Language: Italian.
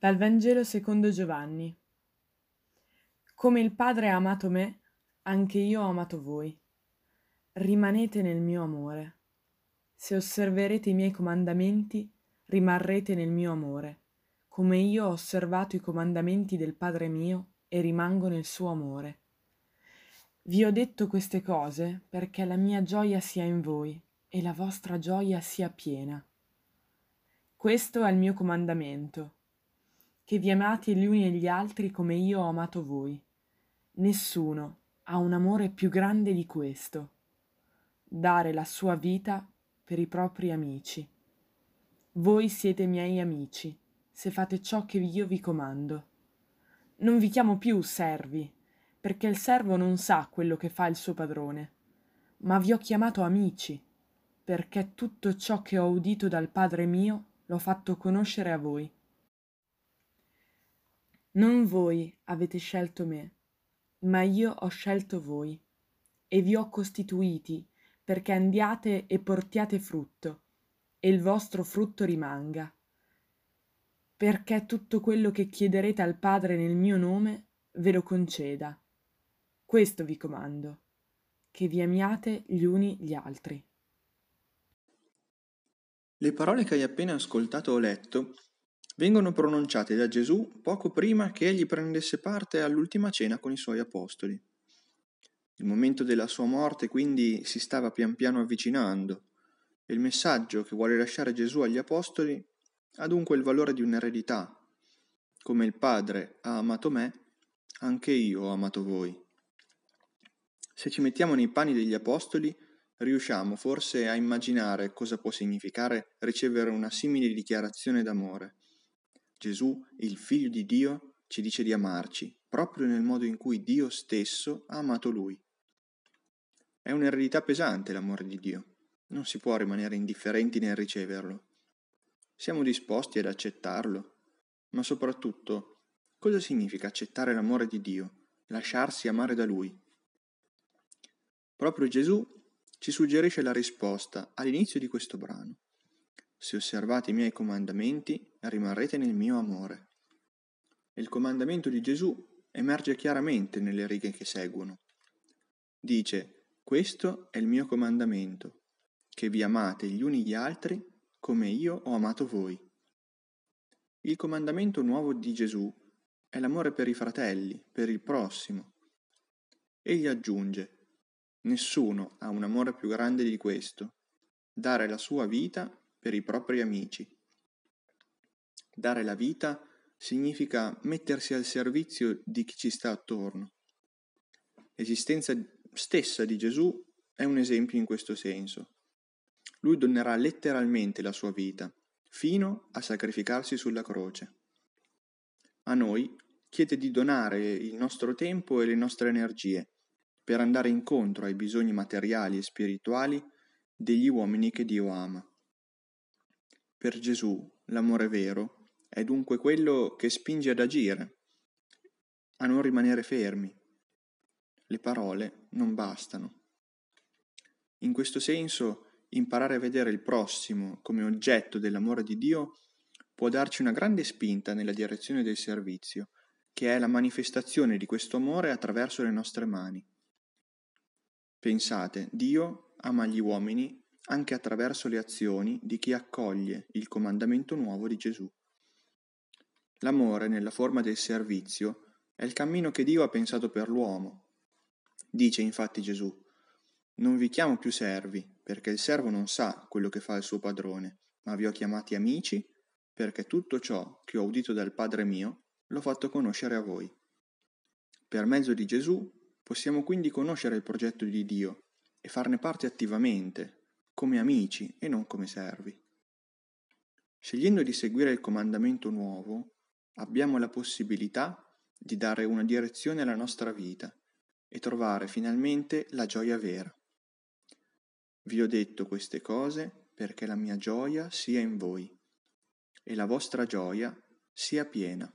Dal Vangelo secondo Giovanni. Come il Padre ha amato me, anche io ho amato voi. Rimanete nel mio amore. Se osserverete i miei comandamenti, rimarrete nel mio amore, come io ho osservato i comandamenti del Padre mio e rimango nel suo amore. Vi ho detto queste cose perché la mia gioia sia in voi e la vostra gioia sia piena. Questo è il mio comandamento che vi amate gli uni e gli altri come io ho amato voi. Nessuno ha un amore più grande di questo, dare la sua vita per i propri amici. Voi siete miei amici, se fate ciò che io vi comando. Non vi chiamo più servi, perché il servo non sa quello che fa il suo padrone, ma vi ho chiamato amici, perché tutto ciò che ho udito dal Padre mio l'ho fatto conoscere a voi. Non voi avete scelto me, ma io ho scelto voi e vi ho costituiti perché andiate e portiate frutto e il vostro frutto rimanga, perché tutto quello che chiederete al Padre nel mio nome ve lo conceda. Questo vi comando, che vi amiate gli uni gli altri. Le parole che hai appena ascoltato o letto vengono pronunciate da Gesù poco prima che egli prendesse parte all'ultima cena con i suoi apostoli. Il momento della sua morte quindi si stava pian piano avvicinando e il messaggio che vuole lasciare Gesù agli apostoli ha dunque il valore di un'eredità. Come il Padre ha amato me, anche io ho amato voi. Se ci mettiamo nei panni degli apostoli, riusciamo forse a immaginare cosa può significare ricevere una simile dichiarazione d'amore. Gesù, il Figlio di Dio, ci dice di amarci, proprio nel modo in cui Dio stesso ha amato Lui. È un'eredità pesante l'amore di Dio. Non si può rimanere indifferenti nel riceverlo. Siamo disposti ad accettarlo, ma soprattutto, cosa significa accettare l'amore di Dio, lasciarsi amare da Lui? Proprio Gesù ci suggerisce la risposta all'inizio di questo brano. Se osservate i miei comandamenti, rimarrete nel mio amore. Il comandamento di Gesù emerge chiaramente nelle righe che seguono. Dice, questo è il mio comandamento, che vi amate gli uni gli altri come io ho amato voi. Il comandamento nuovo di Gesù è l'amore per i fratelli, per il prossimo. Egli aggiunge, nessuno ha un amore più grande di questo, dare la sua vita per i propri amici. Dare la vita significa mettersi al servizio di chi ci sta attorno. L'esistenza stessa di Gesù è un esempio in questo senso. Lui donerà letteralmente la sua vita, fino a sacrificarsi sulla croce. A noi chiede di donare il nostro tempo e le nostre energie per andare incontro ai bisogni materiali e spirituali degli uomini che Dio ama. Per Gesù l'amore vero è dunque quello che spinge ad agire, a non rimanere fermi. Le parole non bastano. In questo senso, imparare a vedere il prossimo come oggetto dell'amore di Dio può darci una grande spinta nella direzione del servizio, che è la manifestazione di questo amore attraverso le nostre mani. Pensate, Dio ama gli uomini anche attraverso le azioni di chi accoglie il comandamento nuovo di Gesù. L'amore nella forma del servizio è il cammino che Dio ha pensato per l'uomo. Dice infatti Gesù, non vi chiamo più servi, perché il servo non sa quello che fa il suo padrone, ma vi ho chiamati amici, perché tutto ciò che ho udito dal Padre mio l'ho fatto conoscere a voi. Per mezzo di Gesù possiamo quindi conoscere il progetto di Dio e farne parte attivamente, come amici e non come servi. Scegliendo di seguire il comandamento nuovo, abbiamo la possibilità di dare una direzione alla nostra vita e trovare finalmente la gioia vera. Vi ho detto queste cose perché la mia gioia sia in voi e la vostra gioia sia piena.